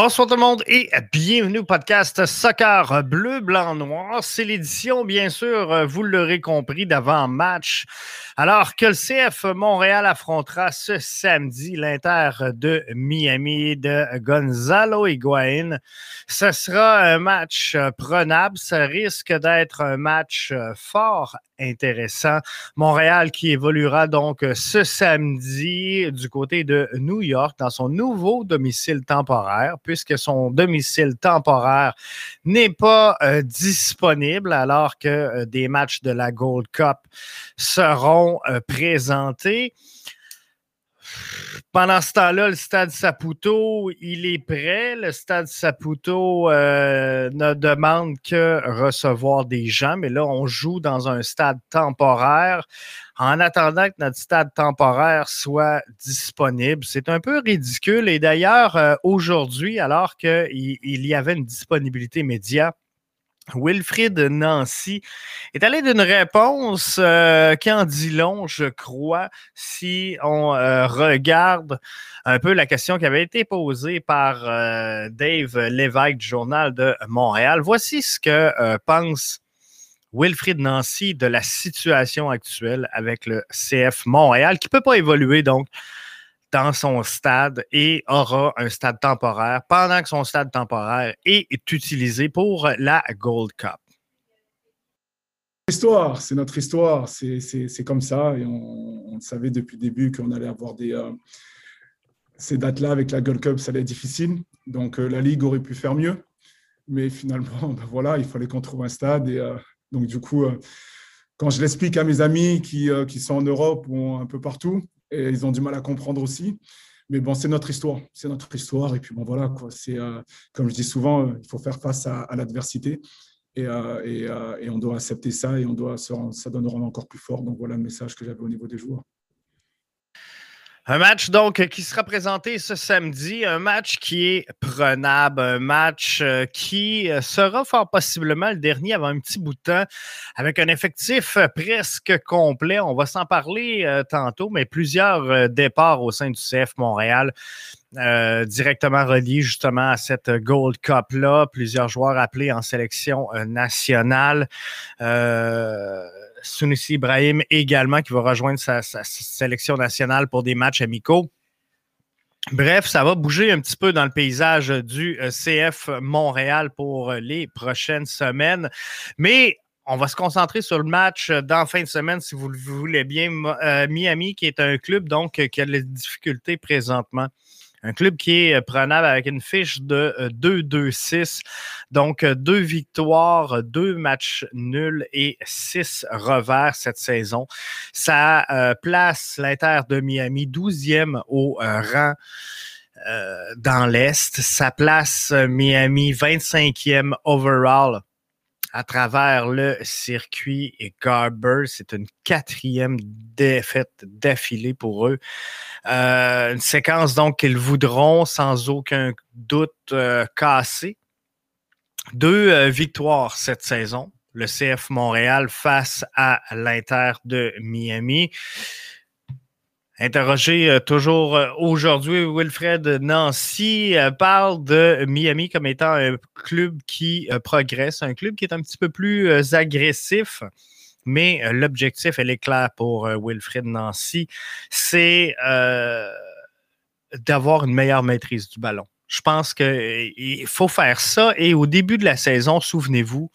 Bonsoir tout le monde et bienvenue au podcast Soccer Bleu, Blanc, Noir. C'est l'édition, bien sûr, vous l'aurez compris, d'avant-match. Alors que le CF Montréal affrontera ce samedi l'Inter de Miami de Gonzalo Higuain. Ce sera un match prenable. Ça risque d'être un match fort intéressant. Montréal qui évoluera donc ce samedi du côté de New York dans son nouveau domicile temporaire, puisque son domicile temporaire n'est pas euh, disponible alors que euh, des matchs de la Gold Cup seront euh, présentés. Pendant ce temps-là, le stade Saputo, il est prêt. Le stade Saputo euh, ne demande que recevoir des gens, mais là, on joue dans un stade temporaire en attendant que notre stade temporaire soit disponible. C'est un peu ridicule. Et d'ailleurs, euh, aujourd'hui, alors qu'il il y avait une disponibilité média, Wilfrid Nancy est allé d'une réponse euh, qui en dit long, je crois, si on euh, regarde un peu la question qui avait été posée par euh, Dave Lévesque du Journal de Montréal. Voici ce que pense Wilfrid Nancy de la situation actuelle avec le CF Montréal, qui ne peut pas évoluer donc dans son stade et aura un stade temporaire pendant que son stade temporaire est utilisé pour la Gold Cup. Histoire, c'est notre histoire, c'est comme ça et on, savait depuis le début qu'on allait avoir des, euh, ces dates-là avec la Gold Cup, ça allait être difficile. Donc euh, la Ligue aurait pu faire mieux, mais finalement, ben voilà, il fallait qu'on trouve un stade et euh, donc du coup, quand je l'explique à mes amis qui, qui sont en Europe ou un peu partout, et ils ont du mal à comprendre aussi. Mais bon, c'est notre histoire, c'est notre histoire. Et puis bon, voilà, quoi. C'est euh, comme je dis souvent, euh, il faut faire face à, l'adversité. Et, euh, et, et, on doit accepter ça et on doit ça donne encore plus fort. Donc voilà le message que j'avais au niveau des joueurs. Un match donc qui sera présenté ce samedi, un match qui est prenable, un match euh, qui euh, sera fort possiblement le dernier avant un petit bout de temps, avec un effectif presque complet. On va s'en parler euh, tantôt, mais plusieurs départs au sein du CF Montréal. directement reliés justement à cette Gold Cup-là. Plusieurs joueurs appelés en sélection nationale. Sunissi Ibrahim également qui va rejoindre sa, sélection nationale pour des matchs amicaux. Bref, ça va bouger un petit peu dans le paysage du euh, CF Montréal pour euh, les prochaines semaines. Mais on va se concentrer sur le match d'en fin de semaine, si vous le voulez bien. Euh, Miami, qui est un club donc qui a des difficultés présentement. Un club qui est euh, prenable avec une fiche de 2-2-6. Euh, Donc, euh, deux victoires, deux matchs nuls et six revers cette saison. Ça place l'Inter de Miami 12e au rang. dans l'Est. Ça place Miami 25e overall à travers le circuit Garber. C'est une quatrième défaite d'affilée pour eux. Euh, une séquence donc qu'ils voudront sans aucun doute euh, casser. Deux euh, victoires cette saison. Le CF Montréal face à l'Inter de Miami. Interrogé euh, toujours euh, aujourd'hui, Wilfred Nancy euh, parle de Miami comme étant un club qui progresse, un club qui est un petit peu plus agressif. Mais l'objectif, elle est clair pour Wilfred Nancy, c'est d'avoir une meilleure maîtrise du ballon. Je pense qu'il faut faire ça. Et au début de la saison, souvenez-vous,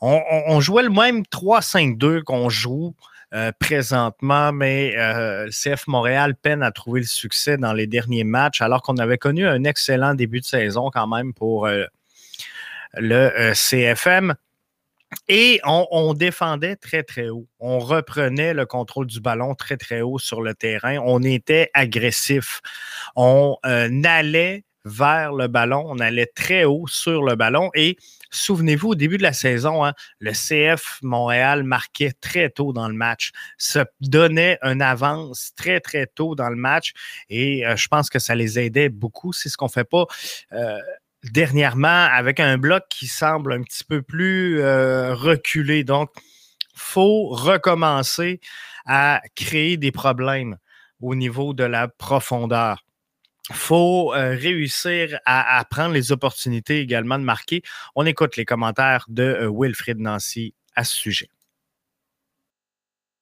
on jouait le même 3-5-2 qu'on joue euh, présentement, mais euh, CF Montréal peine à trouver le succès dans les derniers matchs, alors qu'on avait connu un excellent début de saison quand même pour euh, le CFM. Et on, défendait très, très haut. On reprenait le contrôle du ballon très, très haut sur le terrain. On était agressif. On allait vers le ballon. On allait très haut sur le ballon. Et souvenez-vous, au début de la saison, hein, le CF Montréal marquait très tôt dans le match, se donnait une avance très, très tôt dans le match. Et euh, je pense que ça les aidait beaucoup. C'est ce qu'on ne fait pas. Euh, dernièrement, avec un bloc qui semble un petit peu plus euh, reculé. Donc, faut recommencer à créer des problèmes au niveau de la profondeur. Faut réussir à, prendre les opportunités également de marquer. On écoute les commentaires de Wilfried Nancy à ce sujet.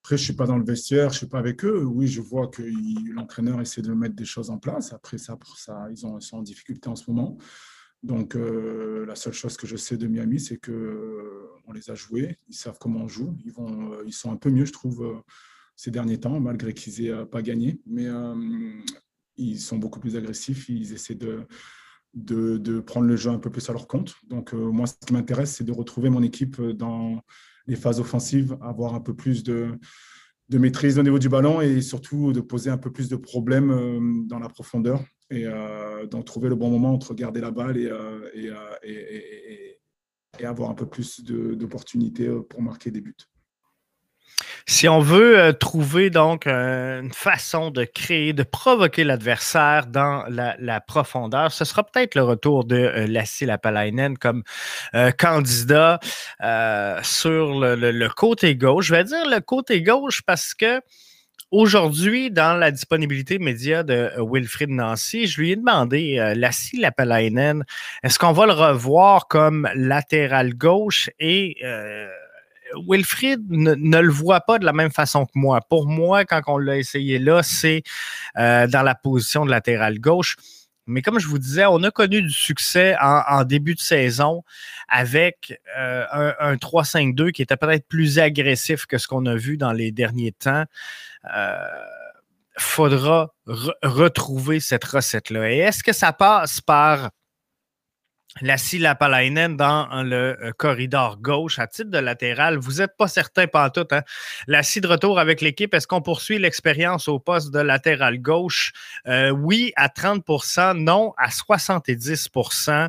Après, je ne suis pas dans le vestiaire, je ne suis pas avec eux. Oui, je vois que l'entraîneur essaie de mettre des choses en place. Après ça, pour ça ils, ont, sont en difficulté en ce moment. Donc, euh, la seule chose que je sais de Miami, c'est qu'on euh, les a joués. Ils savent comment on joue. Ils, vont, euh, ils sont un peu mieux, je trouve, ces derniers temps, malgré qu'ils n'aient pas gagné. Mais ils sont beaucoup plus agressifs. Ils essaient de, de, de, prendre le jeu un peu plus à leur compte. Donc, moi, ce qui m'intéresse, c'est de retrouver mon équipe dans les phases offensives, avoir un peu plus de, de maîtrise au niveau du ballon et surtout de poser un peu plus de problèmes euh, dans la profondeur et euh, d'en trouver le bon moment entre garder la balle et, euh, et, et avoir un peu plus d'opportunités pour marquer des buts. Si on veut euh, trouver donc une façon de créer, de provoquer l'adversaire dans la, profondeur, ce sera peut-être le retour de euh, Lassie Lapalainen comme euh, candidat sur le, côté gauche. Je vais dire le côté gauche parce que Aujourd'hui, dans la disponibilité média de Wilfried Nancy, je lui ai demandé, Lassie Lapalainen, est-ce qu'on va le revoir comme latéral gauche et Wilfried ne, le voit pas de la même façon que moi. Pour moi, quand on l'a essayé là, c'est euh, dans la position de latéral gauche. Mais comme je vous disais, on a connu du succès en, début de saison avec euh, un, 3-5-2 qui était peut-être plus agressif que ce qu'on a vu dans les derniers temps. Euh, faudra retrouver cette recette-là. Et est-ce que ça passe par Lassie Lapalainen dans le euh, corridor gauche à titre de latéral. Vous n'êtes pas certain pantoute. Hein? Lassie de retour avec l'équipe. Est-ce qu'on poursuit l'expérience au poste de latéral gauche? Euh, oui, à 30% non, à 70%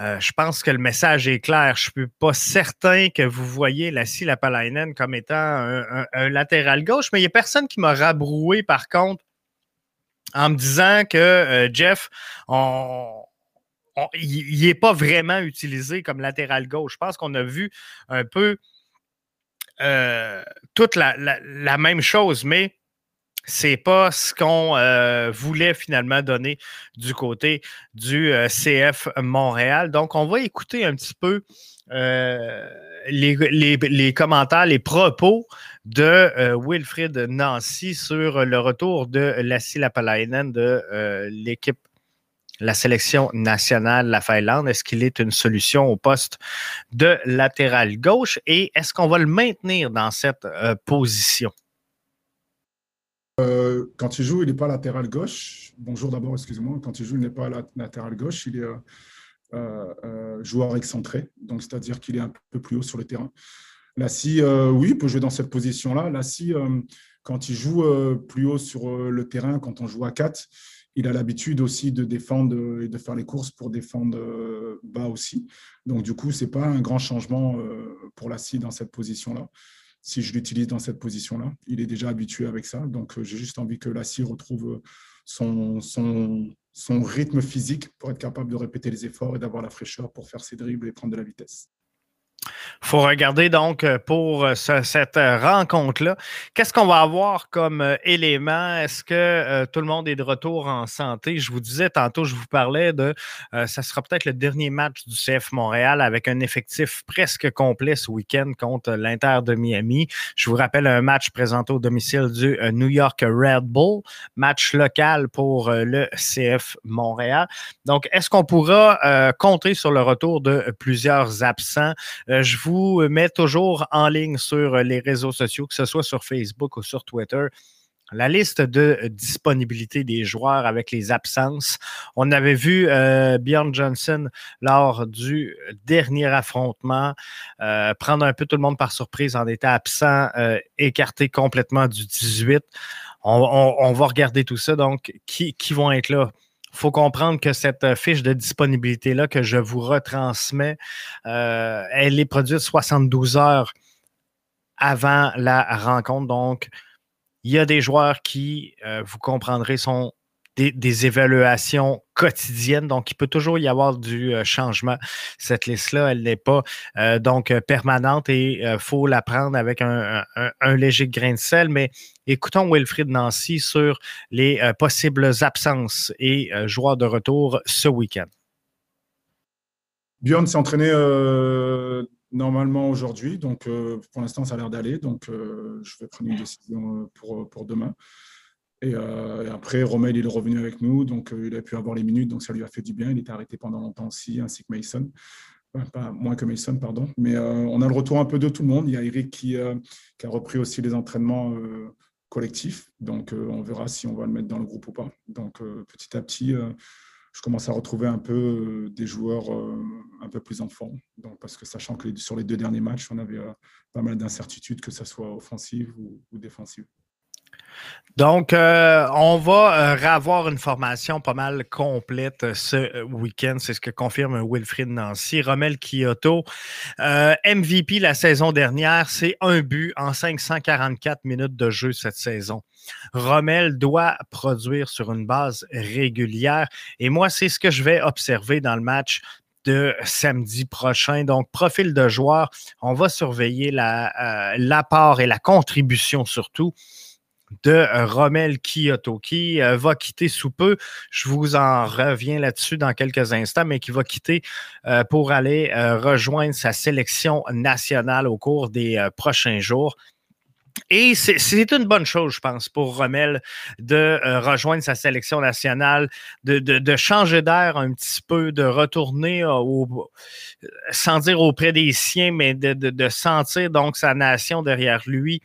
euh, je pense que le message est clair. Je ne suis pas certain que vous voyez Lassie Lapalainen comme étant un, latéral gauche, mais il n'y a personne qui m'a rabroué, par contre, en me disant que Jeff, on, il n'est pas vraiment utilisé comme latéral gauche. Je pense qu'on a vu un peu euh, toute la, même chose, mais c'est pas ce qu'on euh, voulait finalement donner du côté du euh, CF Montréal. Donc, on va écouter un petit peu les, commentaires, les propos de Wilfrid Nancy sur le retour de Lassie Lapalainen de l'équipe la sélection nationale, la Finlande, est-ce qu'il est une solution au poste de latéral gauche? Et est-ce qu'on va le maintenir dans cette euh, position? Euh, quand il joue, il n'est pas latéral gauche. Bonjour d'abord, excusez-moi. Quand il joue, il n'est pas latéral gauche. Il est euh, joueur excentré, donc c'est-à-dire qu'il est un peu plus haut sur le terrain. Lassie, oui, il peut jouer dans cette position-là. Lassie, quand il joue plus haut sur le terrain, quand on joue à 4, il a l'habitude aussi de défendre et de faire les courses pour défendre euh, bas aussi. Donc, du coup, ce n'est pas un grand changement euh, pour la scie dans cette position-là. Si je l'utilise dans cette position-là, il est déjà habitué avec ça. Donc, euh, j'ai juste envie que la scie retrouve son, son, son rythme physique pour être capable de répéter les efforts et d'avoir la fraîcheur pour faire ses dribbles et prendre de la vitesse faut regarder donc euh, pour euh, cette euh, rencontre-là. Qu'est-ce qu'on va avoir comme élément? Est-ce que tout le monde est de retour en santé? Je vous disais tantôt, je vous parlais de ça sera peut-être le dernier match du CF Montréal avec un effectif presque complet ce week-end contre l'Inter de Miami. Je vous rappelle un match présenté au domicile du New York Red Bull, match local pour le CF Montréal. Donc, est-ce qu'on pourra compter sur le retour de plusieurs absents? Vous mets toujours en ligne sur les réseaux sociaux, que ce soit sur Facebook ou sur Twitter, la liste de disponibilité des joueurs avec les absences. On avait vu euh, Bjorn Johnson lors du dernier affrontement euh, prendre un peu tout le monde par surprise en état absent, euh, écarté complètement du 18. On, va regarder tout ça. Donc, qui, qui vont être là? Il faut comprendre que cette euh, fiche de disponibilité-là que je vous retransmets, euh, elle est produite 72 heures avant la rencontre. Donc, il y a des joueurs qui, euh, vous comprendrez, sont des, évaluations quotidiennes. Donc, il peut toujours y avoir du changement. Cette liste-là, elle n'est pas donc permanente et il faut la prendre avec un, léger grain de sel. Mais écoutons Wilfried Nancy sur les possibles absences et joueurs de retour ce week-end. Bjorn s'est entraîné normalement aujourd'hui. Donc, euh, pour l'instant, ça a l'air d'aller. Donc, euh, je vais prendre une décision euh, pour, pour demain. Et, après, Rommel, il est revenu avec nous. Donc, il a pu avoir les minutes. Donc, ça lui a fait du bien. Il était arrêté pendant longtemps aussi, ainsi que Mason. pas moins que Mason, pardon. Mais on a le retour un peu de tout le monde. Il y a Eric qui, a repris aussi les entraînements collectifs. Donc, on verra si on va le mettre dans le groupe ou pas. Donc, petit à petit, je commence à retrouver un peu euh, des joueurs euh, un peu plus en forme. Parce que sachant que sur les deux derniers matchs, on avait euh, pas mal d'incertitudes, que ce soit offensive ou, ou défensive. Donc, euh, on va euh, avoir une formation pas mal complète euh, ce week-end. C'est ce que confirme Wilfried Nancy. Romel Kyoto, MVP la saison dernière, c'est un but en 544 minutes de jeu cette saison. Rommel doit produire sur une base régulière. Et moi, c'est ce que je vais observer dans le match de samedi prochain. Donc, profil de joueur, on va surveiller l'apport et la contribution surtout de euh, Rommel Kyoto, qui euh, va quitter sous peu. Je vous en reviens là-dessus dans quelques instants, mais qui va quitter euh, pour aller rejoindre sa sélection nationale au cours des prochains jours. Et c'est une bonne chose, je pense, pour Rommel de rejoindre sa sélection nationale, de, changer d'air un petit peu, de retourner sans dire auprès des siens, mais de, sentir donc sa nation derrière lui.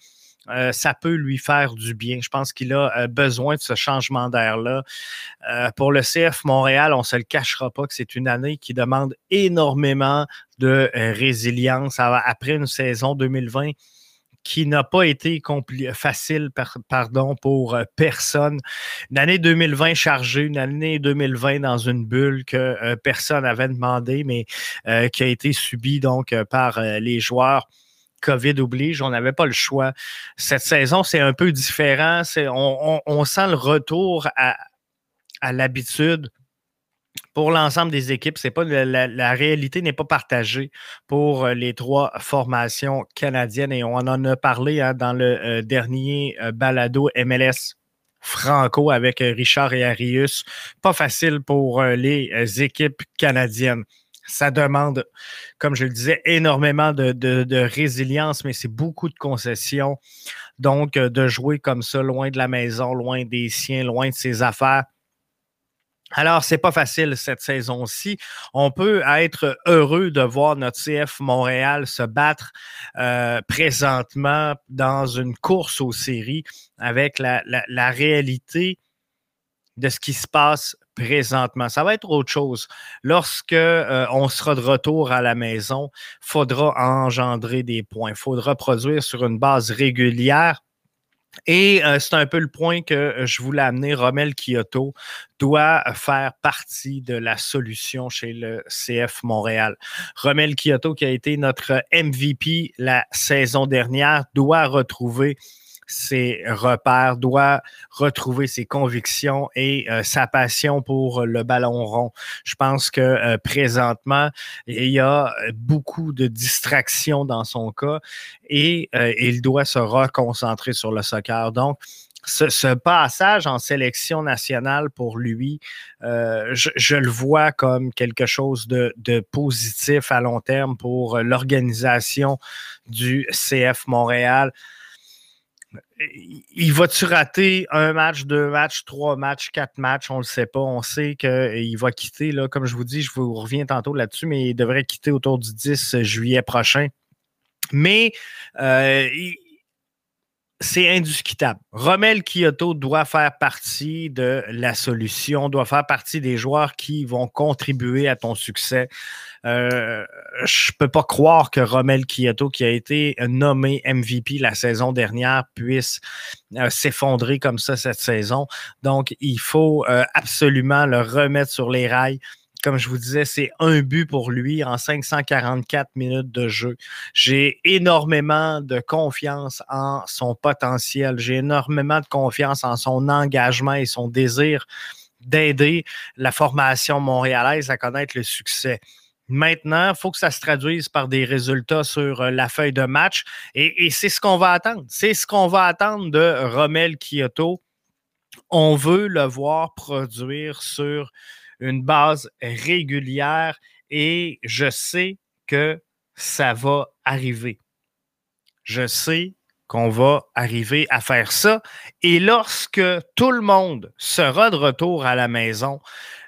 Euh, ça peut lui faire du bien. Je pense qu'il a euh, besoin de ce changement d'air-là. Euh, pour le CF Montréal, on ne se le cachera pas que c'est une année qui demande énormément de résilience après une saison 2020 qui n'a pas été facile pardon, pour personne. Une année 2020 chargée, une année 2020 dans une bulle que personne n'avait demandé, mais qui a été subie donc par les joueurs. COVID oblige, on n'avait pas le choix. Cette saison, c'est un peu différent. On, sent le retour à, l'habitude pour l'ensemble des équipes. La, réalité n'est pas partagée pour euh, les trois formations canadiennes et on en a parlé hein, dans le euh, dernier euh, balado MLS Franco avec Richard et Arius. Pas facile pour les équipes canadiennes ça demande, comme je le disais, énormément de, résilience, mais c'est beaucoup de concessions. Donc, euh, de jouer comme ça, loin de la maison, loin des siens, loin de ses affaires. Alors, c'est pas facile cette saison-ci. On peut être heureux de voir notre CF Montréal se battre euh, présentement dans une course aux séries avec la, la réalité de ce qui se passe présentement. Ça va être autre chose. Lorsque euh, on sera de retour à la maison, faudra engendrer des points. Il faudra produire sur une base régulière. Et euh, c'est un peu le point que je voulais amener. Romel Kyoto doit faire partie de la solution chez le CF Montréal. Romel Kyoto, qui a été notre MVP la saison dernière, doit retrouver ses repères, doit retrouver ses convictions et euh, sa passion pour le ballon rond. Je pense que euh, présentement, il y a beaucoup de distractions dans son cas et euh, il doit se reconcentrer sur le soccer. Donc, ce, passage en sélection nationale pour lui, je, le vois comme quelque chose de, de positif à long terme pour l'organisation du CF Montréal il va-tu rater un match, deux matchs, trois matchs, quatre matchs? On ne le sait pas. On sait qu'il va quitter, là, comme je vous dis, je vous reviens tantôt là-dessus, mais il devrait quitter autour du 10 juillet prochain. Mais euh, c'est indiscutable. Romel Kyoto doit faire partie de la solution, doit faire partie des joueurs qui vont contribuer à ton succès. Euh, je peux pas croire que Romel Kyoto, qui a été nommé MVP la saison dernière, puisse euh, s'effondrer comme ça cette saison. Donc, il faut euh, absolument le remettre sur les rails Comme je vous disais, c'est un but pour lui en 544 minutes de jeu. J'ai énormément de confiance en son potentiel. J'ai énormément de confiance en son engagement et son désir d'aider la formation montréalaise à connaître le succès. Maintenant, il faut que ça se traduise par des résultats sur euh, la feuille de match. Et, c'est ce qu'on va attendre. C'est ce qu'on va attendre de Romel Kyoto. On veut le voir produire sur une base régulière et je sais que ça va arriver. Je sais qu'on va arriver à faire ça. Et lorsque tout le monde sera de retour à la maison,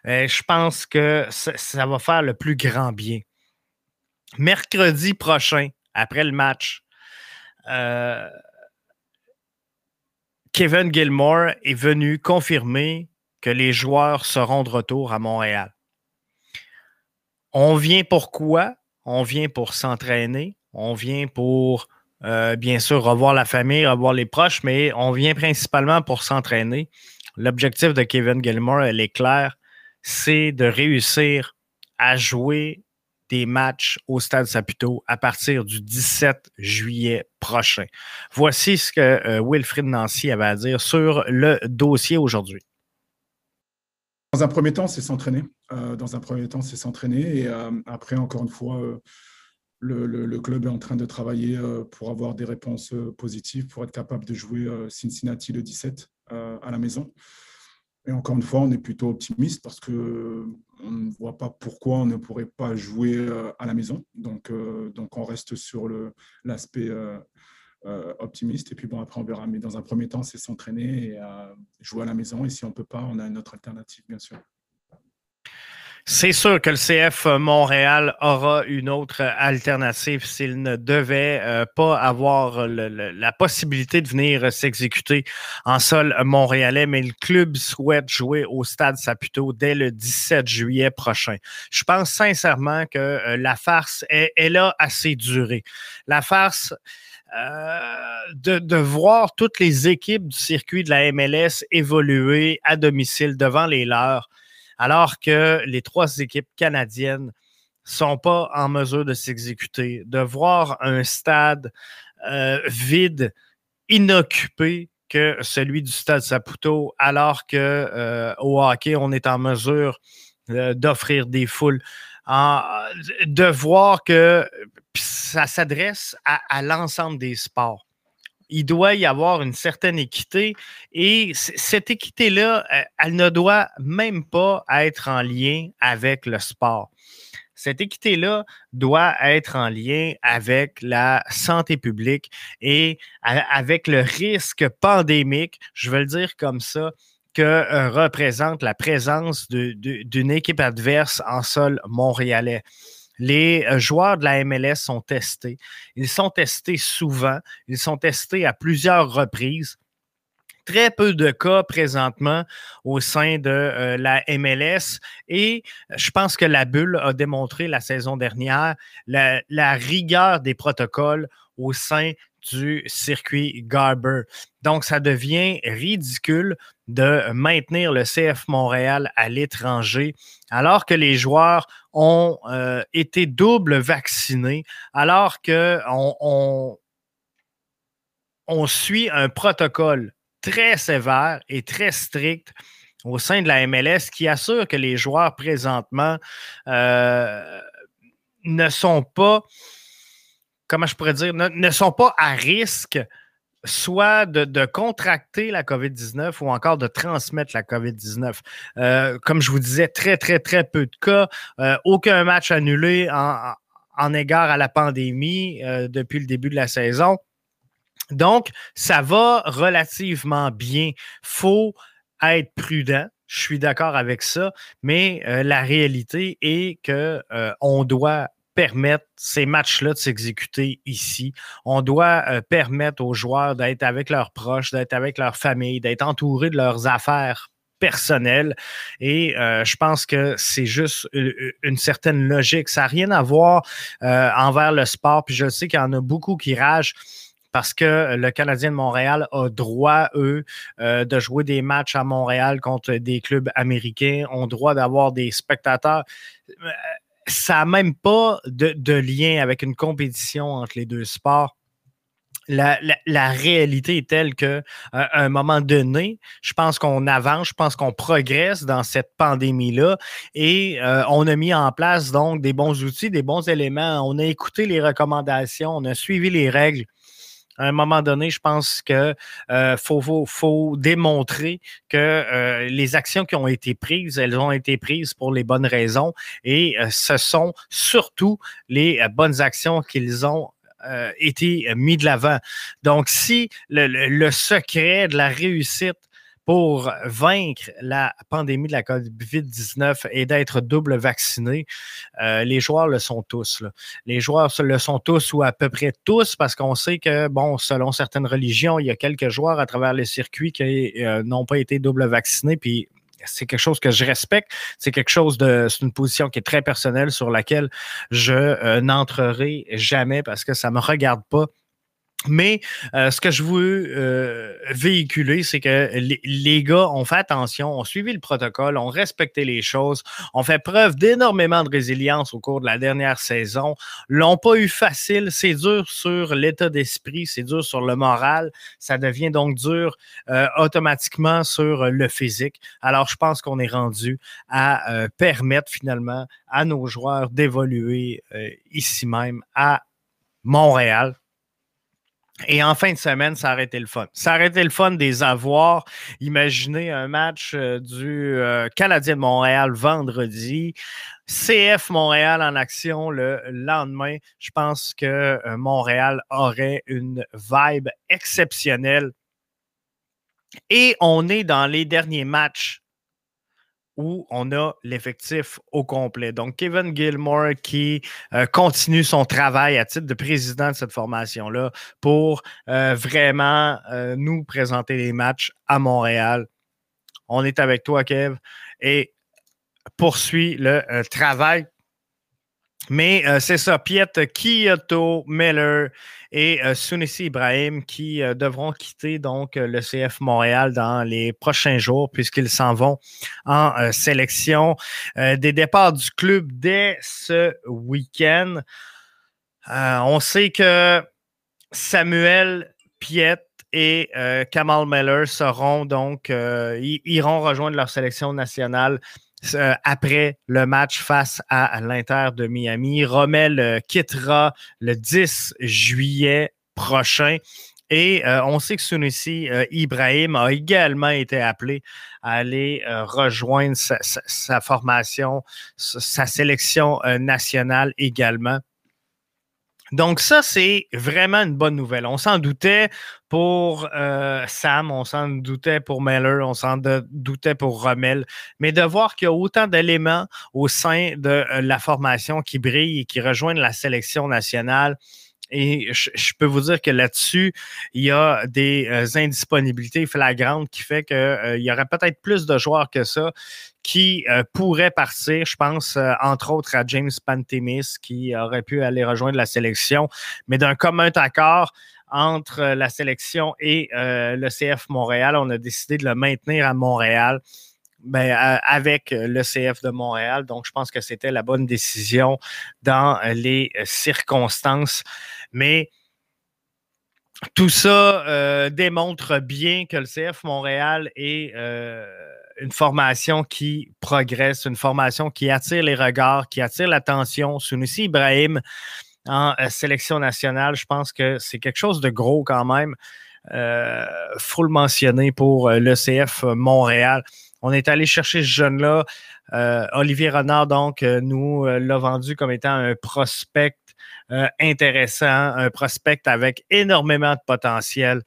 euh, je pense que ça, va faire le plus grand bien. Mercredi prochain, après le match, euh, Kevin Gilmore est venu confirmer que les joueurs seront de retour à Montréal. On vient pour quoi? On vient pour s'entraîner, on vient pour euh, bien sûr revoir la famille, revoir les proches, mais on vient principalement pour s'entraîner. L'objectif de Kevin Gilmore, elle est claire, c'est de réussir à jouer des matchs au Stade Saputo à partir du 17 juillet prochain. Voici ce que euh, Wilfrid Nancy avait à dire sur le dossier aujourd'hui. Dans un premier temps, c'est s'entraîner. Euh, dans un premier temps, c'est s'entraîner. Et après, encore une fois, le, club est en train de travailler euh, pour avoir des réponses euh, positives, pour être capable de jouer euh, Cincinnati le 17 à la maison. Et encore une fois, on est plutôt optimiste parce que on ne voit pas pourquoi on ne pourrait pas jouer à la maison. Donc, donc on reste sur l'aspect optimiste. Et puis bon, après, on verra. Mais dans un premier temps, c'est s'entraîner et jouer à la maison. Et si on ne peut pas, on a une autre alternative, bien sûr. C'est sûr que le CF Montréal aura une autre alternative s'il ne devait euh, pas avoir la possibilité de venir s'exécuter en sol montréalais, mais le club souhaite jouer au Stade Saputo dès le 17 juillet prochain. Je pense sincèrement que euh, la farce est, là assez durée. La farce euh, de, voir toutes les équipes du circuit de la MLS évoluer à domicile devant les leurs alors que les trois équipes canadiennes sont pas en mesure de s'exécuter, de voir un stade euh, vide, inoccupé que celui du stade Saputo, alors que euh, hockey, on est en mesure euh, d'offrir des foules. de voir que ça s'adresse à l'ensemble des sports il doit y avoir une certaine équité et cette équité-là, euh, elle ne doit même pas être en lien avec le sport. Cette équité-là doit être en lien avec la santé publique et avec le risque pandémique, je veux le dire comme ça, que euh, représente la présence d'une équipe adverse en sol montréalais. Les euh, joueurs de la MLS sont testés. Ils sont testés souvent. Ils sont testés à plusieurs reprises très peu de cas présentement au sein de euh, la MLS et je pense que la bulle a démontré la saison dernière la, la rigueur des protocoles au sein du circuit Garber. Donc, ça devient ridicule de maintenir le CF Montréal à l'étranger alors que les joueurs ont euh, été double vaccinés, alors qu'on on, suit un protocole très sévère et très strict au sein de la MLS qui assure que les joueurs présentement euh, ne sont pas comment je pourrais dire, ne, sont pas à risque soit de, contracter la COVID-19 ou encore de transmettre la COVID-19. Euh, comme je vous disais, très, très, très peu de cas. Euh, aucun match annulé en, égard à la pandémie euh, depuis le début de la saison. Donc, ça va relativement bien. faut être prudent. Je suis d'accord avec ça, mais la réalité est que on doit permettre ces matchs-là de s'exécuter ici. On doit euh, permettre aux joueurs d'être avec leurs proches, d'être avec leur famille, d'être entourés de leurs affaires personnelles. Et euh, je pense que c'est juste une, certaine logique. Ça n'a rien à voir euh, envers le sport. Puis je sais qu'il y en a beaucoup qui ragent parce que le Canadien de Montréal a droit, eux, de jouer des matchs à Montréal contre des clubs américains, ont droit d'avoir des spectateurs ça n'a même pas de, lien avec une compétition entre les deux sports. La, réalité est telle qu'à un moment donné, je pense qu'on avance, je pense qu'on progresse dans cette pandémie-là et euh, on a mis en place donc des bons outils, des bons éléments. On a écouté les recommandations, on a suivi les règles à un moment donné, je pense qu'il euh, faut, démontrer que euh, les actions qui ont été prises, elles ont été prises pour les bonnes raisons et euh, ce sont surtout les bonnes actions qu'ils ont été mis de l'avant. Donc, si le, secret de la réussite pour vaincre la pandémie de la COVID-19 et d'être double vacciné, euh, les joueurs le sont tous. Les joueurs le sont tous ou à peu près tous parce qu'on sait que, bon, selon certaines religions, il y a quelques joueurs à travers le circuit qui euh, n'ont pas été double vaccinés. Puis c'est quelque chose que je respecte. C'est quelque chose de, c'est une position qui est très personnelle sur laquelle je euh, n'entrerai jamais parce que ça me regarde pas mais euh, ce que je veux euh, véhiculer, c'est que les, gars ont fait attention, ont suivi le protocole, ont respecté les choses, ont fait preuve d'énormément de résilience au cours de la dernière saison, l'ont pas eu facile, c'est dur sur l'état d'esprit, c'est dur sur le moral, ça devient donc dur euh, automatiquement sur le physique. Alors, je pense qu'on est rendu à permettre finalement à nos joueurs d'évoluer ici même à Montréal et en fin de semaine, ça a été le fun. Ça a été le fun des avoirs. Imaginez un match euh, du euh, Canadien de Montréal vendredi. CF Montréal en action le lendemain. Je pense que euh, Montréal aurait une vibe exceptionnelle. Et on est dans les derniers matchs où on a l'effectif au complet. Donc, Kevin Gilmore qui euh, continue son travail à titre de président de cette formation-là pour euh, vraiment euh, nous présenter les matchs à Montréal. On est avec toi, Kev, et poursuit le travail mais euh, c'est ça, Piet Kyoto, Miller et euh, Sunissi Ibrahim qui euh, devront quitter donc le CF Montréal dans les prochains jours puisqu'ils s'en vont en sélection des départs du club dès ce week-end. on sait que Samuel Piet et Kamal Miller seront donc iront rejoindre leur sélection nationale euh, après le match face à l'Inter de Miami. Rommel euh, quittera le 10 juillet prochain. Et euh, on sait que Sunusi Ibrahim a également été appelé à aller rejoindre sa, formation, sa sélection nationale également. Donc, ça, c'est vraiment une bonne nouvelle. On s'en doutait pour euh, Sam, on s'en doutait pour Meller, on s'en doutait pour Rommel. Mais de voir qu'il y a autant d'éléments au sein de euh, la formation qui brillent et qui rejoignent la sélection nationale, et je, peux vous dire que là-dessus, il y a des euh, indisponibilités flagrantes qui fait qu'il y aurait peut-être plus de joueurs que ça qui euh, pourrait partir. Je pense, euh, entre autres, à James Pantemis, qui aurait pu aller rejoindre la sélection, mais d'un commun accord entre la sélection et euh, le CF Montréal, on a décidé de le maintenir à Montréal. Ben, avec le CF de Montréal. Donc, je pense que c'était la bonne décision dans les circonstances. Mais tout ça démontre bien que le CF Montréal est une formation qui progresse, une formation qui attire les regards, qui attire l'attention. Sunusi Ibrahim en euh, sélection nationale, je pense que c'est quelque chose de gros quand même. Il euh, faut le mentionner pour euh, l'ECF Montréal. On est allé chercher ce jeune-là. Olivier Renard, donc, nous l'a vendu comme étant un prospect intéressant, un prospect avec énormément de potentiel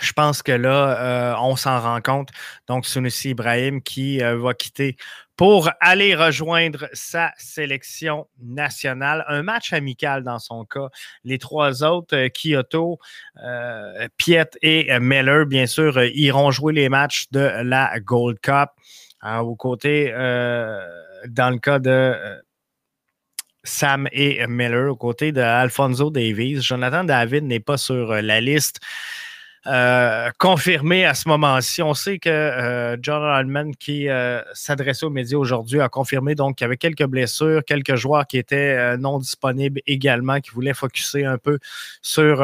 je pense que là, euh, on s'en rend compte. Donc, Sunusi Ibrahim qui euh, va quitter pour aller rejoindre sa sélection nationale. Un match amical dans son cas. Les trois autres, euh, Kyoto, Piet et Meller, bien sûr, iront jouer les matchs de la Gold Cup. Au côté, dans le cas de Sam et Miller aux côtés d'Alfonso Davies. Jonathan David n'est pas sur la liste. Confirmée à ce moment-ci. On sait que John Allman, qui s'adressait aux médias aujourd'hui, a confirmé donc qu'il y avait quelques blessures, quelques joueurs qui étaient non disponibles également, qui voulaient focuser un peu sur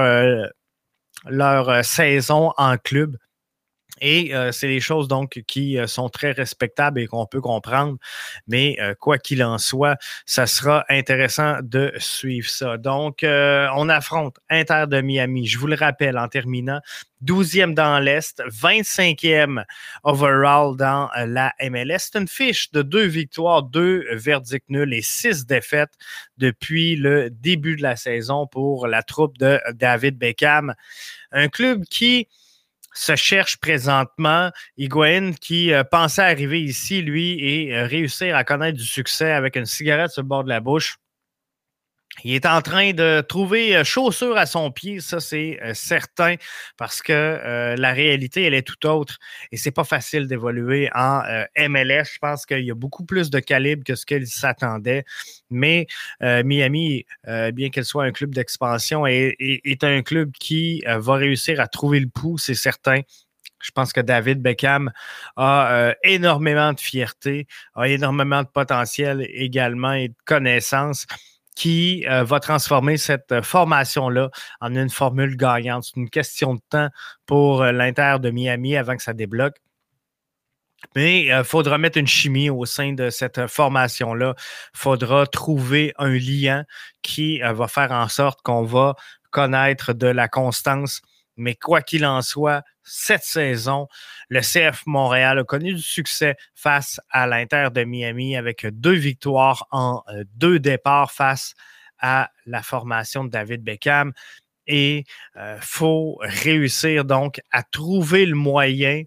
leur saison en club. Et euh, c'est des choses donc qui euh, sont très respectables et qu'on peut comprendre. Mais euh, quoi qu'il en soit, ça sera intéressant de suivre ça. Donc, on affronte Inter de Miami. Je vous le rappelle en terminant. 12e dans l'Est, 25e overall dans la MLS. C'est une fiche de deux victoires, deux verdicts nuls et six défaites depuis le début de la saison pour la troupe de David Beckham. Un club qui se cherche présentement. Higuain qui euh, pensait arriver ici, lui, et euh, réussir à connaître du succès avec une cigarette sur le bord de la bouche. Il est en train de trouver euh, chaussure à son pied, ça c'est euh, certain, parce que euh, la réalité, elle est tout autre et c'est pas facile d'évoluer en MLS. Je pense qu'il y a beaucoup plus de calibre que ce qu'il s'attendait. Mais Miami, bien qu'elle soit un club d'expansion, est, un club qui va réussir à trouver le pouls, c'est certain. Je pense que David Beckham a énormément de fierté, a énormément de potentiel également et de connaissances qui euh, va transformer cette euh, formation-là en une formule gagnante. C'est une question de temps pour euh, l'Inter de Miami avant que ça débloque. Mais il faudra mettre une chimie au sein de cette formation-là. Il faudra trouver un lien qui va faire en sorte qu'on va connaître de la constance mais quoi qu'il en soit, cette saison, le CF Montréal a connu du succès face à l'Inter de Miami avec deux victoires en euh, deux départs face à la formation de David Beckham. Et il euh, faut réussir donc à trouver le moyen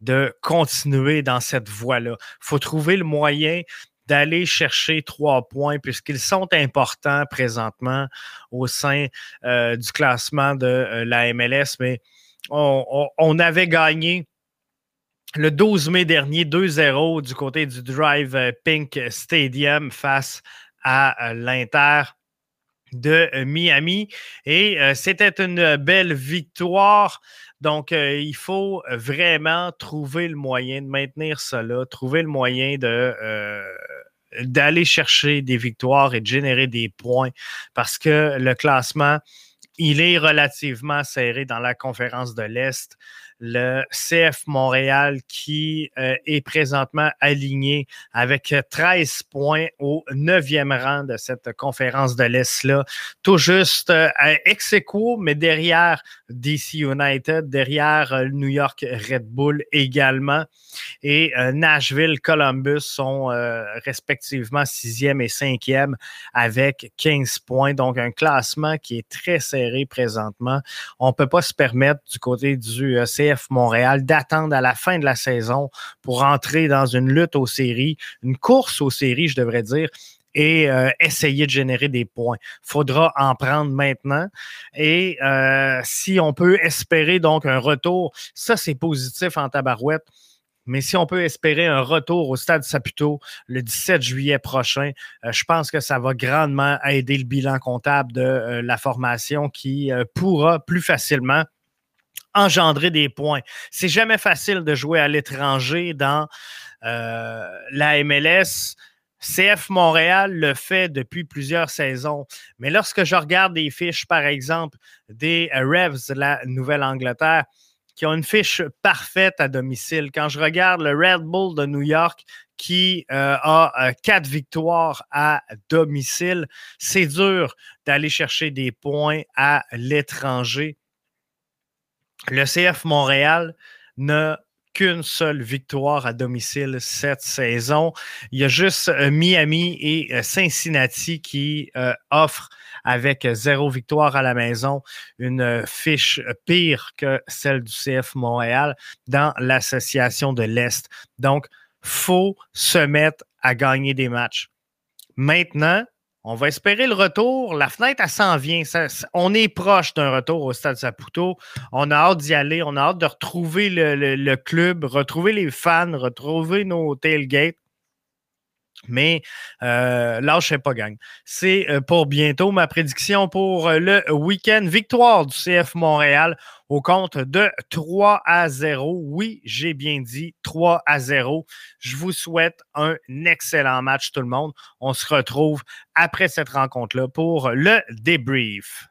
de continuer dans cette voie-là. Il faut trouver le moyen d'aller chercher trois points puisqu'ils sont importants présentement au sein euh, du classement de euh, la MLS. Mais on, avait gagné le 12 mai dernier 2-0 du côté du Drive euh, Pink Stadium face à l'Inter de Miami. Et c'était une belle victoire. Donc, il faut vraiment trouver le moyen de maintenir cela, trouver le moyen de d'aller chercher des victoires et de générer des points parce que le classement, il est relativement serré dans la conférence de l'Est le CF Montréal qui euh, est présentement aligné avec 13 points au 9e rang de cette conférence de l'Est-là. Tout juste euh, ex aequo, mais derrière DC United, derrière euh, New York Red Bull également. Et Nashville, Columbus sont respectivement 6e et 5e avec 15 points. Donc, un classement qui est très serré présentement. On ne peut pas se permettre du côté du CF Montréal d'attendre à la fin de la saison pour entrer dans une lutte aux séries, une course aux séries, je devrais dire, et euh, essayer de générer des points. Il faudra en prendre maintenant. Et euh, si on peut espérer donc un retour, ça c'est positif en tabarouette. Mais si on peut espérer un retour au stade Saputo le 17 juillet prochain, euh, je pense que ça va grandement aider le bilan comptable de la formation qui pourra plus facilement engendrer des points. C'est jamais facile de jouer à l'étranger dans euh, la MLS. CF Montréal le fait depuis plusieurs saisons. Mais lorsque je regarde des fiches, par exemple, des Revs de la Nouvelle-Angleterre, qui ont une fiche parfaite à domicile, quand je regarde le Red Bull de New York, qui euh, a euh, quatre victoires à domicile, c'est dur d'aller chercher des points à l'étranger le CF Montréal n'a qu'une seule victoire à domicile cette saison. Il y a juste euh, Miami et euh, Cincinnati qui euh, offrent avec zéro victoire à la maison une fiche pire que celle du CF Montréal dans l'association de l'Est. Donc, faut se mettre à gagner des matchs. Maintenant, on va espérer le retour. La fenêtre, elle s'en vient. on est proche d'un retour au Stade Saputo. On a hâte d'y aller. On a hâte de retrouver le, club, retrouver les fans, retrouver nos tailgates. Mais euh, lâchez pas, gang. C'est euh, pour bientôt ma prédiction pour euh, le week-end. Victoire du CF Montréal au compte de 3 à 0. Oui, j'ai bien dit 3 à 0. Je vous souhaite un excellent match, tout le monde. On se retrouve après cette rencontre-là pour le débrief.